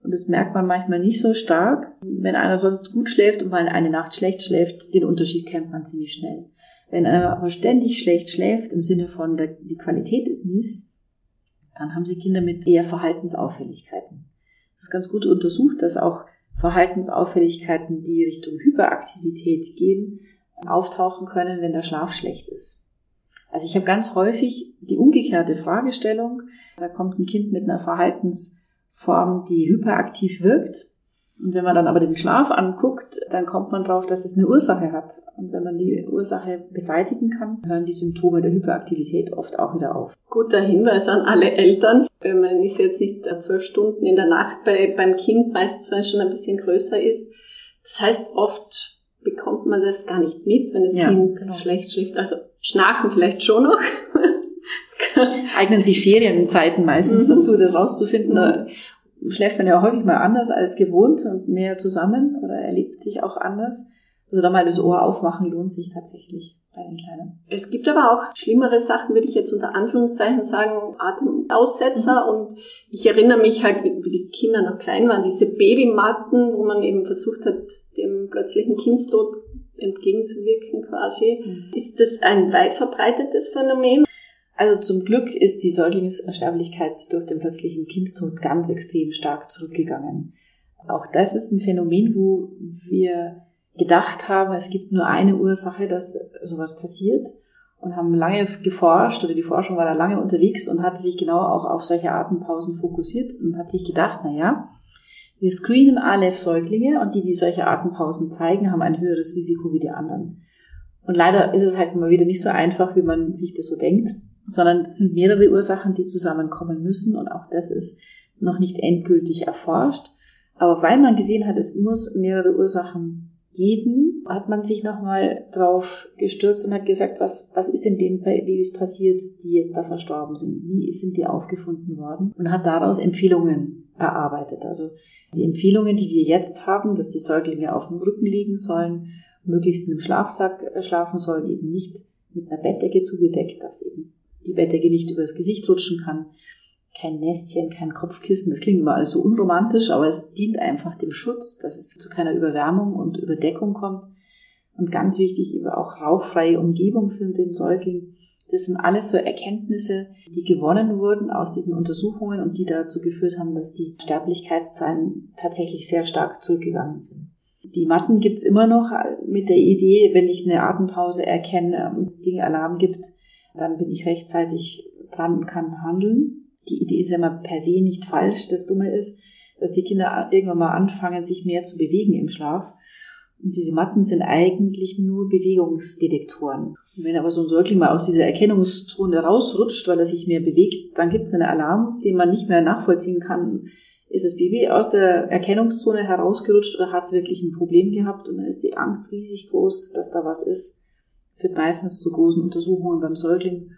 Und das merkt man manchmal nicht so stark. Wenn einer sonst gut schläft und mal eine Nacht schlecht schläft, den Unterschied kennt man ziemlich schnell. Wenn einer aber ständig schlecht schläft, im Sinne von der, die Qualität ist mies, dann haben sie Kinder mit eher Verhaltensauffälligkeiten. Das ist ganz gut untersucht, dass auch Verhaltensauffälligkeiten, die Richtung Hyperaktivität gehen, auftauchen können, wenn der Schlaf schlecht ist. Also ich habe ganz häufig die umgekehrte Fragestellung. Da kommt ein Kind mit einer Verhaltensform, die hyperaktiv wirkt und wenn man dann aber den Schlaf anguckt, dann kommt man drauf, dass es eine Ursache hat. Und wenn man die Ursache beseitigen kann, hören die Symptome der Hyperaktivität oft auch wieder auf. Guter Hinweis an alle Eltern. Man ist jetzt nicht zwölf Stunden in der Nacht bei, beim Kind, meistens wenn es schon ein bisschen größer ist. Das heißt, oft man das gar nicht mit, wenn das ja, Kind genau. schlecht schläft. Also schnarchen vielleicht schon noch. Eignen sich Ferienzeiten meistens mhm. dazu, das rauszufinden. Mhm schläft man ja häufig mal anders als gewohnt und mehr zusammen oder erlebt sich auch anders. Also da mal das Ohr aufmachen lohnt sich tatsächlich bei den Kleinen. Es gibt aber auch schlimmere Sachen, würde ich jetzt unter Anführungszeichen sagen, Atemaussetzer. Mhm. Und ich erinnere mich halt, wie die Kinder noch klein waren, diese Babymatten, wo man eben versucht hat, dem plötzlichen Kindstod entgegenzuwirken quasi. Mhm. Ist das ein weit verbreitetes Phänomen? Also zum Glück ist die Säuglingssterblichkeit durch den plötzlichen Kindstod ganz extrem stark zurückgegangen. Auch das ist ein Phänomen, wo wir gedacht haben, es gibt nur eine Ursache, dass sowas passiert und haben lange geforscht oder die Forschung war da lange unterwegs und hatte sich genau auch auf solche Atempausen fokussiert und hat sich gedacht, na ja, wir screenen Aleph-Säuglinge und die, die solche Atempausen zeigen, haben ein höheres Risiko wie die anderen. Und leider ist es halt immer wieder nicht so einfach, wie man sich das so denkt sondern es sind mehrere Ursachen, die zusammenkommen müssen und auch das ist noch nicht endgültig erforscht. Aber weil man gesehen hat, es muss mehrere Ursachen geben, hat man sich nochmal drauf gestürzt und hat gesagt, was, was ist denn den Babys passiert, die jetzt da verstorben sind? Wie sind die aufgefunden worden? Und hat daraus Empfehlungen erarbeitet. Also die Empfehlungen, die wir jetzt haben, dass die Säuglinge auf dem Rücken liegen sollen, möglichst einem Schlafsack schlafen sollen, eben nicht mit einer Bettdecke zugedeckt, dass eben die Bettdecke nicht übers Gesicht rutschen kann, kein Nestchen, kein Kopfkissen. Das klingt immer alles so unromantisch, aber es dient einfach dem Schutz, dass es zu keiner Überwärmung und Überdeckung kommt. Und ganz wichtig, eben auch rauchfreie Umgebung für den Säugling. Das sind alles so Erkenntnisse, die gewonnen wurden aus diesen Untersuchungen und die dazu geführt haben, dass die Sterblichkeitszahlen tatsächlich sehr stark zurückgegangen sind. Die Matten gibt's immer noch mit der Idee, wenn ich eine Atempause erkenne und Dinge Alarm gibt, dann bin ich rechtzeitig dran und kann handeln. Die Idee ist ja immer per se nicht falsch. Das Dumme ist, dass die Kinder irgendwann mal anfangen, sich mehr zu bewegen im Schlaf. Und diese Matten sind eigentlich nur Bewegungsdetektoren. Und wenn aber so ein Säugling mal aus dieser Erkennungszone rausrutscht, weil er sich mehr bewegt, dann gibt es einen Alarm, den man nicht mehr nachvollziehen kann. Ist das Baby aus der Erkennungszone herausgerutscht oder hat es wirklich ein Problem gehabt? Und dann ist die Angst riesig groß, dass da was ist. Führt meistens zu großen Untersuchungen beim Säugling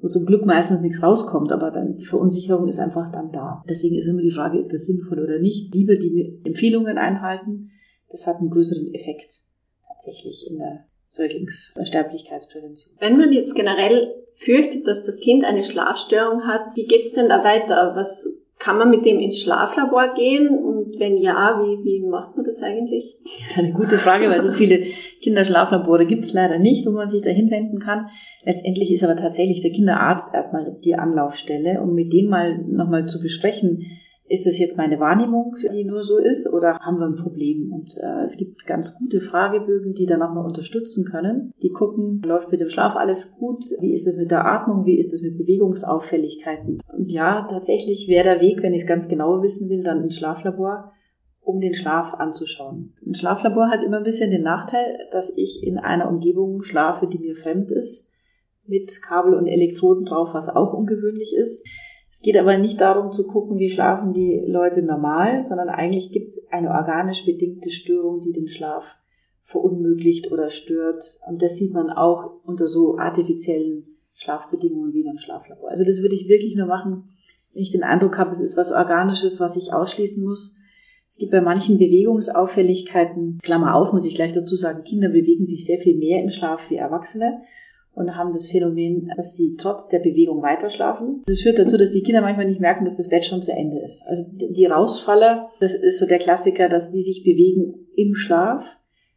wo zum Glück meistens nichts rauskommt, aber dann die Verunsicherung ist einfach dann da. Deswegen ist immer die Frage, ist das sinnvoll oder nicht? Lieber die Empfehlungen einhalten, das hat einen größeren Effekt tatsächlich in der Säuglingssterblichkeitsprävention. Wenn man jetzt generell fürchtet, dass das Kind eine Schlafstörung hat, wie geht's denn da weiter? Was kann man mit dem ins Schlaflabor gehen? Und wenn ja, wie, wie macht man das eigentlich? Das ist eine gute Frage, weil so viele Kinderschlaflabore gibt es leider nicht, wo man sich da hinwenden kann. Letztendlich ist aber tatsächlich der Kinderarzt erstmal die Anlaufstelle, um mit dem mal nochmal zu besprechen, ist das jetzt meine Wahrnehmung, die nur so ist, oder haben wir ein Problem? Und äh, es gibt ganz gute Fragebögen, die da nochmal unterstützen können. Die gucken, läuft mit dem Schlaf alles gut? Wie ist es mit der Atmung? Wie ist es mit Bewegungsauffälligkeiten? Und ja, tatsächlich wäre der Weg, wenn ich es ganz genau wissen will, dann ins Schlaflabor, um den Schlaf anzuschauen. Ein Schlaflabor hat immer ein bisschen den Nachteil, dass ich in einer Umgebung schlafe, die mir fremd ist, mit Kabel und Elektroden drauf, was auch ungewöhnlich ist. Es geht aber nicht darum zu gucken, wie schlafen die Leute normal, sondern eigentlich gibt es eine organisch bedingte Störung, die den Schlaf verunmöglicht oder stört. Und das sieht man auch unter so artifiziellen Schlafbedingungen wie in einem Schlaflabor. Also das würde ich wirklich nur machen, wenn ich den Eindruck habe, es ist was Organisches, was ich ausschließen muss. Es gibt bei manchen Bewegungsauffälligkeiten, Klammer auf, muss ich gleich dazu sagen, Kinder bewegen sich sehr viel mehr im Schlaf wie Erwachsene und haben das Phänomen, dass sie trotz der Bewegung weiterschlafen. Das führt dazu, dass die Kinder manchmal nicht merken, dass das Bett schon zu Ende ist. Also die Rausfaller, das ist so der Klassiker, dass die sich bewegen im Schlaf,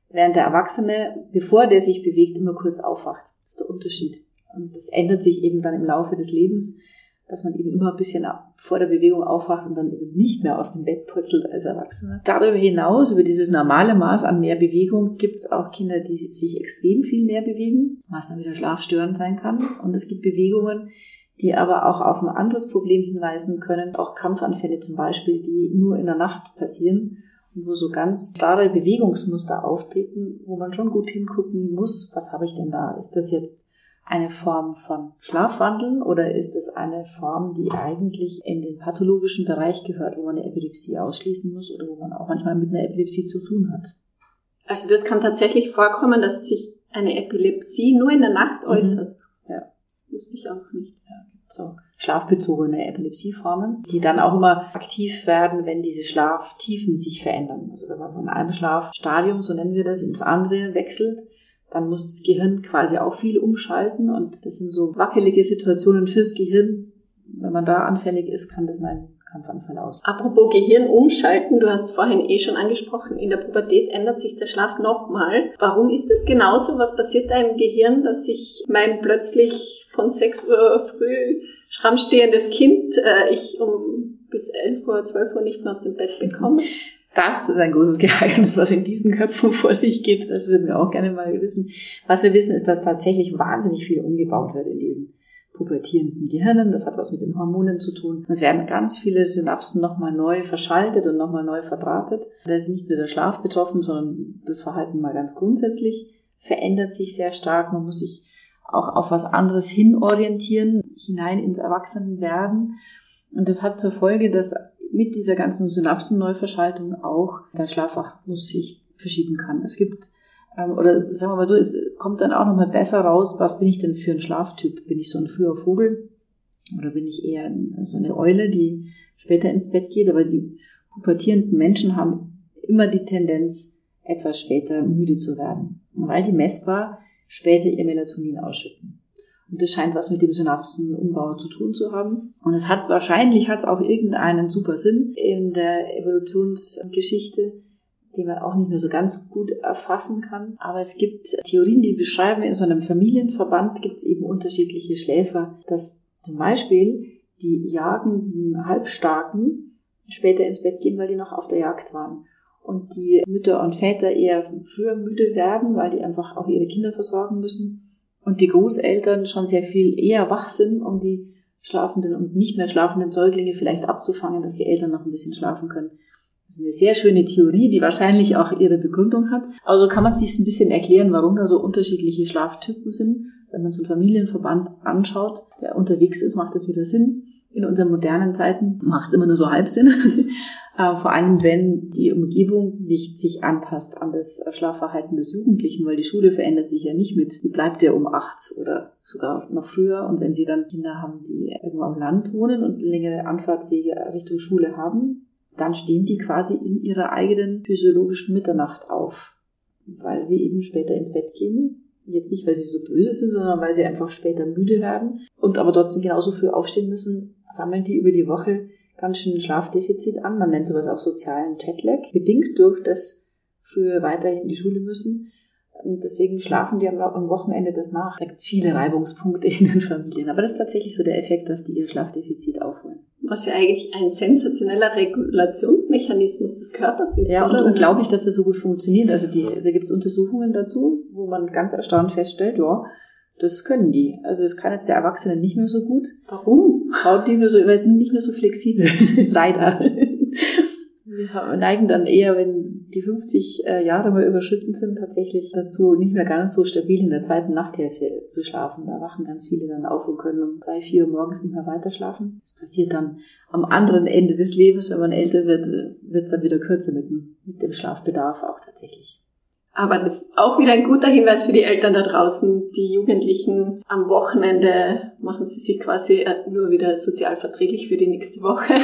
während der Erwachsene, bevor der sich bewegt, immer kurz aufwacht. Das ist der Unterschied. Und das ändert sich eben dann im Laufe des Lebens dass man eben immer ein bisschen vor der Bewegung aufwacht und dann eben nicht mehr aus dem Bett purzelt als Erwachsener. Darüber hinaus, über dieses normale Maß an mehr Bewegung, gibt es auch Kinder, die sich extrem viel mehr bewegen, was dann wieder schlafstörend sein kann. Und es gibt Bewegungen, die aber auch auf ein anderes Problem hinweisen können, auch Kampfanfälle zum Beispiel, die nur in der Nacht passieren und wo so ganz klare Bewegungsmuster auftreten, wo man schon gut hingucken muss, was habe ich denn da? Ist das jetzt eine Form von Schlafwandeln oder ist es eine Form, die eigentlich in den pathologischen Bereich gehört, wo man eine Epilepsie ausschließen muss oder wo man auch manchmal mit einer Epilepsie zu tun hat? Also das kann tatsächlich vorkommen, dass sich eine Epilepsie nur in der Nacht mhm. äußert. Mhm. Ja. Wusste ich auch nicht. Ja, so schlafbezogene Epilepsieformen, die dann auch immer aktiv werden, wenn diese Schlaftiefen sich verändern. Also wenn man von einem Schlafstadium, so nennen wir das, ins andere wechselt, dann muss das Gehirn quasi auch viel umschalten und das sind so wackelige Situationen fürs Gehirn. Wenn man da anfällig ist, kann das mal ein Kampfanfall aus. Apropos Gehirn umschalten, du hast es vorhin eh schon angesprochen, in der Pubertät ändert sich der Schlaf nochmal. Warum ist das genauso? Was passiert da im Gehirn, dass sich mein plötzlich von 6 Uhr früh schrammstehendes Kind äh, ich um bis 11 Uhr, 12 Uhr nicht mehr aus dem Bett bekomme? Das ist ein großes Geheimnis, was in diesen Köpfen vor sich geht. Das würden wir auch gerne mal wissen. Was wir wissen, ist, dass tatsächlich wahnsinnig viel umgebaut wird in diesen pubertierenden Gehirnen. Das hat was mit den Hormonen zu tun. Es werden ganz viele Synapsen nochmal neu verschaltet und nochmal neu verdrahtet. Da ist nicht nur der Schlaf betroffen, sondern das Verhalten mal ganz grundsätzlich verändert sich sehr stark. Man muss sich auch auf was anderes hinorientieren, hinein ins Erwachsenenwerden. Und das hat zur Folge, dass mit dieser ganzen Synapsenneuverschaltung auch der Schlafwachmus sich verschieben kann. Es gibt Ähm, oder sagen wir mal so, es kommt dann auch nochmal besser raus, was bin ich denn für ein Schlaftyp? Bin ich so ein früher Vogel? Oder bin ich eher so eine Eule, die später ins Bett geht? Aber die pubertierenden Menschen haben immer die Tendenz, etwas später müde zu werden, weil die messbar später ihr Melatonin ausschütten. Und das scheint was mit dem Synapsenumbau zu tun zu haben. Und es hat wahrscheinlich hat es auch irgendeinen super Sinn in der Evolutionsgeschichte, den man auch nicht mehr so ganz gut erfassen kann. Aber es gibt Theorien, die beschreiben, in so einem Familienverband gibt es eben unterschiedliche Schläfer, dass zum Beispiel die jagenden Halbstarken später ins Bett gehen, weil die noch auf der Jagd waren. Und die Mütter und Väter eher früher müde werden, weil die einfach auch ihre Kinder versorgen müssen und die Großeltern schon sehr viel eher wach sind, um die schlafenden und nicht mehr schlafenden Säuglinge vielleicht abzufangen, dass die Eltern noch ein bisschen schlafen können. Das ist eine sehr schöne Theorie, die wahrscheinlich auch ihre Begründung hat. Aber so kann man sich ein bisschen erklären, warum da so unterschiedliche Schlaftypen sind. Wenn man so einen Familienverband anschaut, der unterwegs ist, macht das wieder Sinn. In unseren modernen Zeiten macht es immer nur so halb Sinn. Äh, vor allem, wenn die Umgebung nicht sich anpasst an das Schlafverhalten des Jugendlichen, weil die Schule verändert sich ja nicht mit, die bleibt ja um acht oder sogar noch früher. Und wenn sie dann Kinder haben, die irgendwo am Land wohnen und längere Anfahrtswege Richtung Schule haben, dann stehen die quasi in ihrer eigenen physiologischen Mitternacht auf, weil sie eben später ins Bett gehen. Jetzt nicht, weil sie so böse sind, sondern weil sie einfach später müde werden und aber trotzdem genauso früh aufstehen müssen, sammeln die über die Woche ganz schön Schlafdefizit an. Man nennt sowas auch sozialen Jetlag, bedingt durch das früher weiterhin in die Schule müssen. Und deswegen schlafen die am, Wochenende das nach. Da gibt es viele Reibungspunkte in den Familien. Aber das ist tatsächlich so der Effekt, dass die ihr Schlafdefizit aufholen. Was ja eigentlich ein sensationeller Regulationsmechanismus des Körpers ist. Ja, und unglaublich, dass das so gut funktioniert. Also die, da gibt es Untersuchungen dazu, wo man ganz erstaunt feststellt, ja, das können die. Also das kann jetzt der Erwachsene nicht mehr so gut. Warum? Haut die nur so, weil sie sind nicht mehr so flexibel. Leider. Wir neigen dann eher, wenn die 50 äh, Jahre mal überschritten sind, tatsächlich dazu, nicht mehr ganz so stabil in der zweiten Nachthälfte zu schlafen. Da wachen ganz viele dann auf und können um drei, vier Uhr morgens nicht mehr weiter schlafen. Das passiert dann am anderen Ende des Lebens, wenn man älter wird, äh, wird es dann wieder kürzer mit dem, mit dem Schlafbedarf auch tatsächlich. Aber das ist auch wieder ein guter Hinweis für die Eltern da draußen. Die Jugendlichen am Wochenende machen sie sich quasi äh, nur wieder sozial verträglich für die nächste Woche.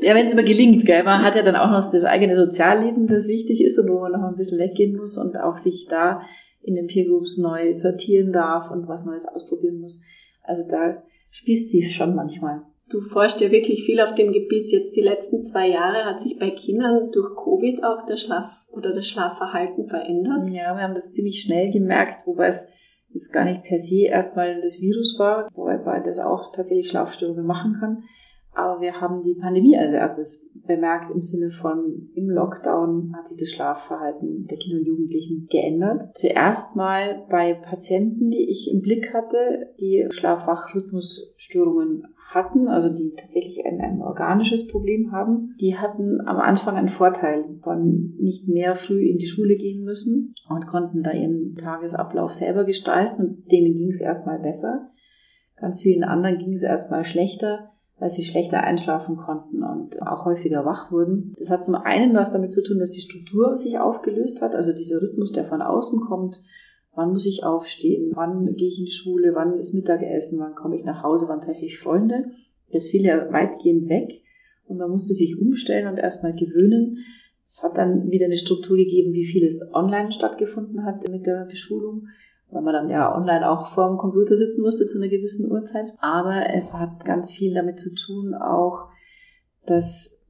Ja, wenn es immer gelingt, gell? Man hat ja dann auch noch das eigene Sozialleben, das wichtig ist und wo man noch ein bisschen weggehen muss und auch sich da in den Peer Groups neu sortieren darf und was Neues ausprobieren muss. Also da spießt sie es schon manchmal. Du forschst ja wirklich viel auf dem Gebiet. Jetzt die letzten zwei Jahre hat sich bei Kindern durch Covid auch der Schlaf oder das Schlafverhalten verändert? Ja, wir haben das ziemlich schnell gemerkt, wobei es jetzt gar nicht per se erstmal das Virus war, wobei das auch tatsächlich Schlafstörungen machen kann. Aber wir haben die Pandemie als erstes bemerkt im Sinne von im Lockdown hat sich das Schlafverhalten der Kinder und Jugendlichen geändert. Zuerst mal bei Patienten, die ich im Blick hatte, die Schlafwachrhythmusstörungen hatten, also die tatsächlich ein, ein organisches Problem haben, die hatten am Anfang einen Vorteil von nicht mehr früh in die Schule gehen müssen und konnten da ihren Tagesablauf selber gestalten und denen ging es erstmal besser. Ganz vielen anderen ging es erstmal schlechter, weil sie schlechter einschlafen konnten und auch häufiger wach wurden. Das hat zum einen was damit zu tun, dass die Struktur sich aufgelöst hat, also dieser Rhythmus, der von außen kommt, Wann muss ich aufstehen? Wann gehe ich in die Schule? Wann ist Mittagessen? Wann komme ich nach Hause? Wann treffe ich Freunde? Das fiel ja weitgehend weg und man musste sich umstellen und erstmal gewöhnen. Es hat dann wieder eine Struktur gegeben, wie viel es online stattgefunden hat mit der Beschulung, weil man dann ja online auch vor dem Computer sitzen musste zu einer gewissen Uhrzeit. Aber es hat ganz viel damit zu tun, auch, dass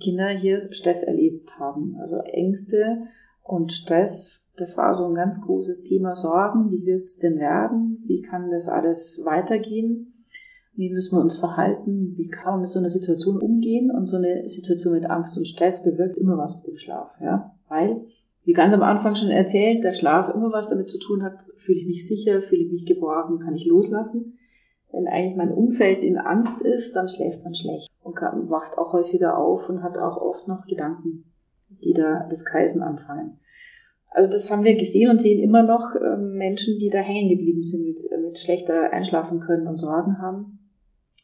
Kinder hier Stress erlebt haben. Also Ängste und Stress das war so ein ganz großes Thema Sorgen. Wie wird es denn werden? Wie kann das alles weitergehen? Wie müssen wir uns verhalten? Wie kann man mit so einer Situation umgehen? Und so eine Situation mit Angst und Stress bewirkt immer was mit dem Schlaf, ja? Weil, wie ganz am Anfang schon erzählt, der Schlaf immer was damit zu tun hat, fühle ich mich sicher, fühle ich mich geborgen, kann ich loslassen. Wenn eigentlich mein Umfeld in Angst ist, dann schläft man schlecht und wacht auch häufiger auf und hat auch oft noch Gedanken, die da das Kreisen anfangen. Also das haben wir gesehen und sehen immer noch äh, Menschen, die da hängen geblieben sind, mit, äh, mit schlechter einschlafen können und Sorgen haben.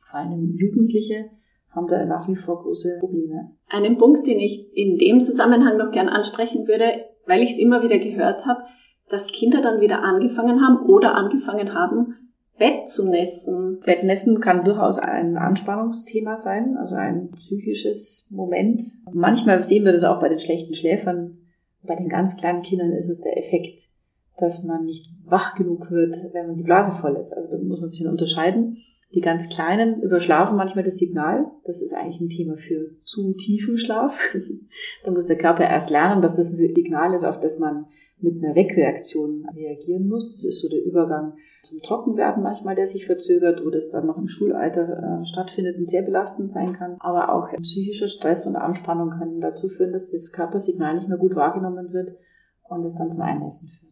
Vor allem Jugendliche haben da nach wie vor große Probleme. Einen Punkt, den ich in dem Zusammenhang noch gern ansprechen würde, weil ich es immer wieder gehört habe, dass Kinder dann wieder angefangen haben oder angefangen haben, Bett zu nässen. Bettnässen kann durchaus ein Anspannungsthema sein, also ein psychisches Moment. Manchmal sehen wir das auch bei den schlechten Schläfern. Bei den ganz kleinen Kindern ist es der Effekt, dass man nicht wach genug wird, wenn man die Blase voll ist. Also da muss man ein bisschen unterscheiden. Die ganz Kleinen überschlafen manchmal das Signal. Das ist eigentlich ein Thema für zu tiefen Schlaf. da muss der Körper erst lernen, dass das ein Signal ist, auf das man mit einer Wegreaktion reagieren muss. Das ist so der Übergang zum Trockenwerden manchmal, der sich verzögert oder es dann noch im Schulalter äh, stattfindet und sehr belastend sein kann. Aber auch psychischer Stress und Anspannung können dazu führen, dass das Körpersignal nicht mehr gut wahrgenommen wird und es dann zum Einnässen führt.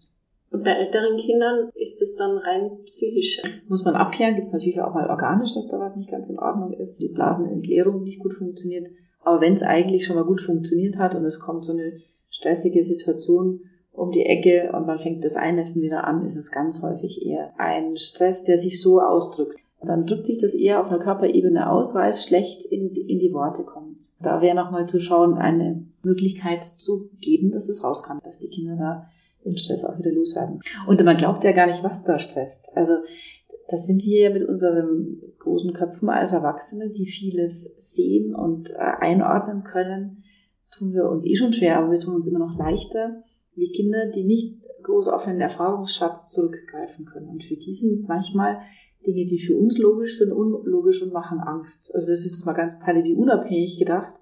Und bei älteren Kindern ist es dann rein psychisch. Muss man abklären, gibt es natürlich auch mal organisch, dass da was nicht ganz in Ordnung ist, die Blasenentleerung nicht gut funktioniert. Aber wenn es eigentlich schon mal gut funktioniert hat und es kommt so eine stressige Situation um die Ecke und man fängt das Einnässen wieder an, ist es ganz häufig eher ein Stress, der sich so ausdrückt. Dann drückt sich das eher auf einer Körperebene aus, weil es schlecht in, in die Worte kommt. Da wäre nochmal zu schauen, eine Möglichkeit zu geben, dass es raus kann, dass die Kinder da den Stress auch wieder loswerden. Und man glaubt ja gar nicht, was da stresst. Also das sind wir ja mit unseren großen Köpfen als Erwachsene, die vieles sehen und äh, einordnen können, tun wir uns eh schon schwer, aber wir tun uns immer noch leichter, wie Kinder, die nicht groß auf einen Erfahrungsschatz zurückgreifen können. Und für die sind manchmal Dinge, die für uns logisch sind, unlogisch und machen Angst. Also das ist mal ganz unabhängig gedacht,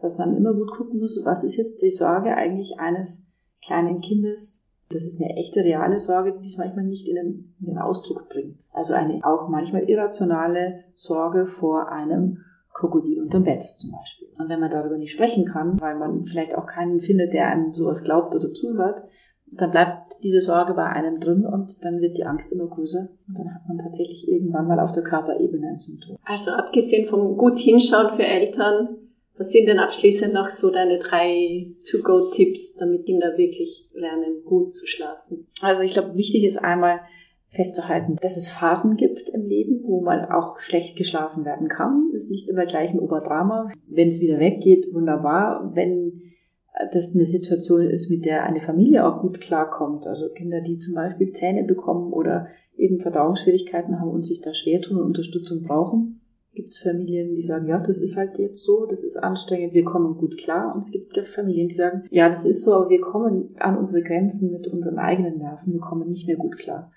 dass man immer gut gucken muss, was ist jetzt die Sorge eigentlich eines kleinen Kindes, das ist eine echte, reale Sorge, die es manchmal nicht in den, in den Ausdruck bringt. Also eine auch manchmal irrationale Sorge vor einem Krokodil unterm Bett zum Beispiel. Und wenn man darüber nicht sprechen kann, weil man vielleicht auch keinen findet, der einem sowas glaubt oder zuhört, dann bleibt diese Sorge bei einem drin und dann wird die Angst immer größer und dann hat man tatsächlich irgendwann mal auf der Körperebene ein Symptom. Also abgesehen vom gut hinschauen für Eltern, was sind denn abschließend noch so deine drei To-Go-Tipps, damit Kinder wirklich lernen, gut zu schlafen? Also ich glaube, wichtig ist einmal festzuhalten, dass es Phasen gibt im Leben, wo man auch schlecht geschlafen werden kann. Das ist nicht immer gleich ein Oberdrama. Wenn es wieder weggeht, wunderbar. Wenn das eine Situation ist, mit der eine Familie auch gut klarkommt, also Kinder, die zum Beispiel Zähne bekommen oder eben Verdauungsschwierigkeiten haben und sich da schwer tun und Unterstützung brauchen, gibt es Familien, die sagen, ja, das ist halt jetzt so, das ist anstrengend, wir kommen gut klar. Und es gibt Familien, die sagen, ja, das ist so, aber wir kommen an unsere Grenzen mit unseren eigenen Nerven, wir kommen nicht mehr gut klar.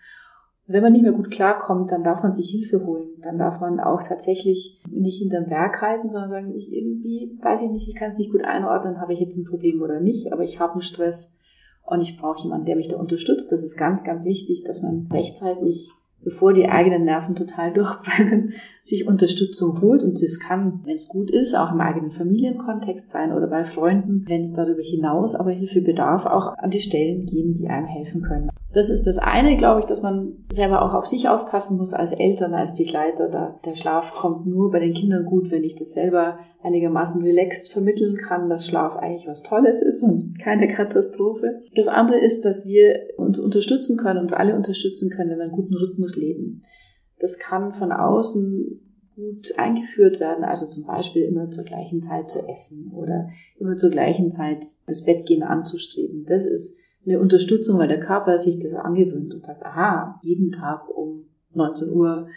Wenn man nicht mehr gut klarkommt, dann darf man sich Hilfe holen. Dann darf man auch tatsächlich nicht hinterm Berg halten, sondern sagen, ich irgendwie, weiß ich nicht, ich kann es nicht gut einordnen, habe ich jetzt ein Problem oder nicht, aber ich habe einen Stress und ich brauche jemanden, der mich da unterstützt. Das ist ganz, ganz wichtig, dass man rechtzeitig bevor die eigenen Nerven total durchbrennen, sich Unterstützung holt. Und das kann, wenn es gut ist, auch im eigenen Familienkontext sein oder bei Freunden, wenn es darüber hinaus aber Hilfe bedarf, auch an die Stellen gehen, die einem helfen können. Das ist das eine, glaube ich, dass man selber auch auf sich aufpassen muss als Eltern, als Begleiter. Da der Schlaf kommt nur bei den Kindern gut, wenn ich das selber einigermaßen relaxed vermitteln kann, dass Schlaf eigentlich was Tolles ist und keine Katastrophe. Das andere ist, dass wir uns unterstützen können, uns alle unterstützen können, wenn wir einen guten Rhythmus leben. Das kann von außen gut eingeführt werden, also zum Beispiel immer zur gleichen Zeit zu essen oder immer zur gleichen Zeit das Bettgehen anzustreben. Das ist eine Unterstützung, weil der Körper sich das angewöhnt und sagt, aha, jeden Tag um 19 Uhr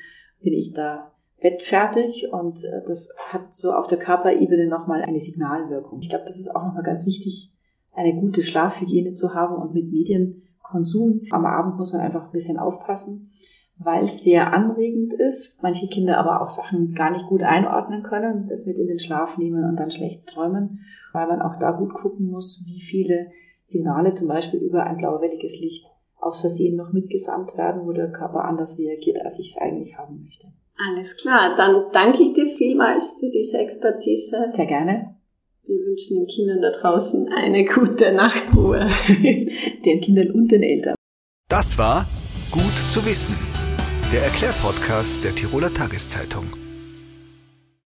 bin ich da bettfertig und äh, das hat so auf der Körperebene nochmal eine Signalwirkung. Ich glaube, das ist auch nochmal ganz wichtig, eine gute Schlafhygiene zu haben und mit Medienkonsum am Abend muss man einfach ein bisschen aufpassen, weil es sehr anregend ist. Manche Kinder aber auch Sachen gar nicht gut einordnen können, das mit in den Schlaf nehmen und dann schlecht träumen, weil man auch da gut gucken muss, wie viele Signale zum Beispiel über ein blauwelliges Licht aus Versehen noch mitgesandt werden, wo der Körper anders reagiert, als ich es eigentlich haben möchte. Alles klar, dann danke ich dir vielmals für diese Expertise. Sehr gerne. Wir wünschen den Kindern da draußen eine gute Nachtruhe. den Kindern und den Eltern. Das war Gut zu wissen, der Erklärpodcast der Tiroler Tageszeitung.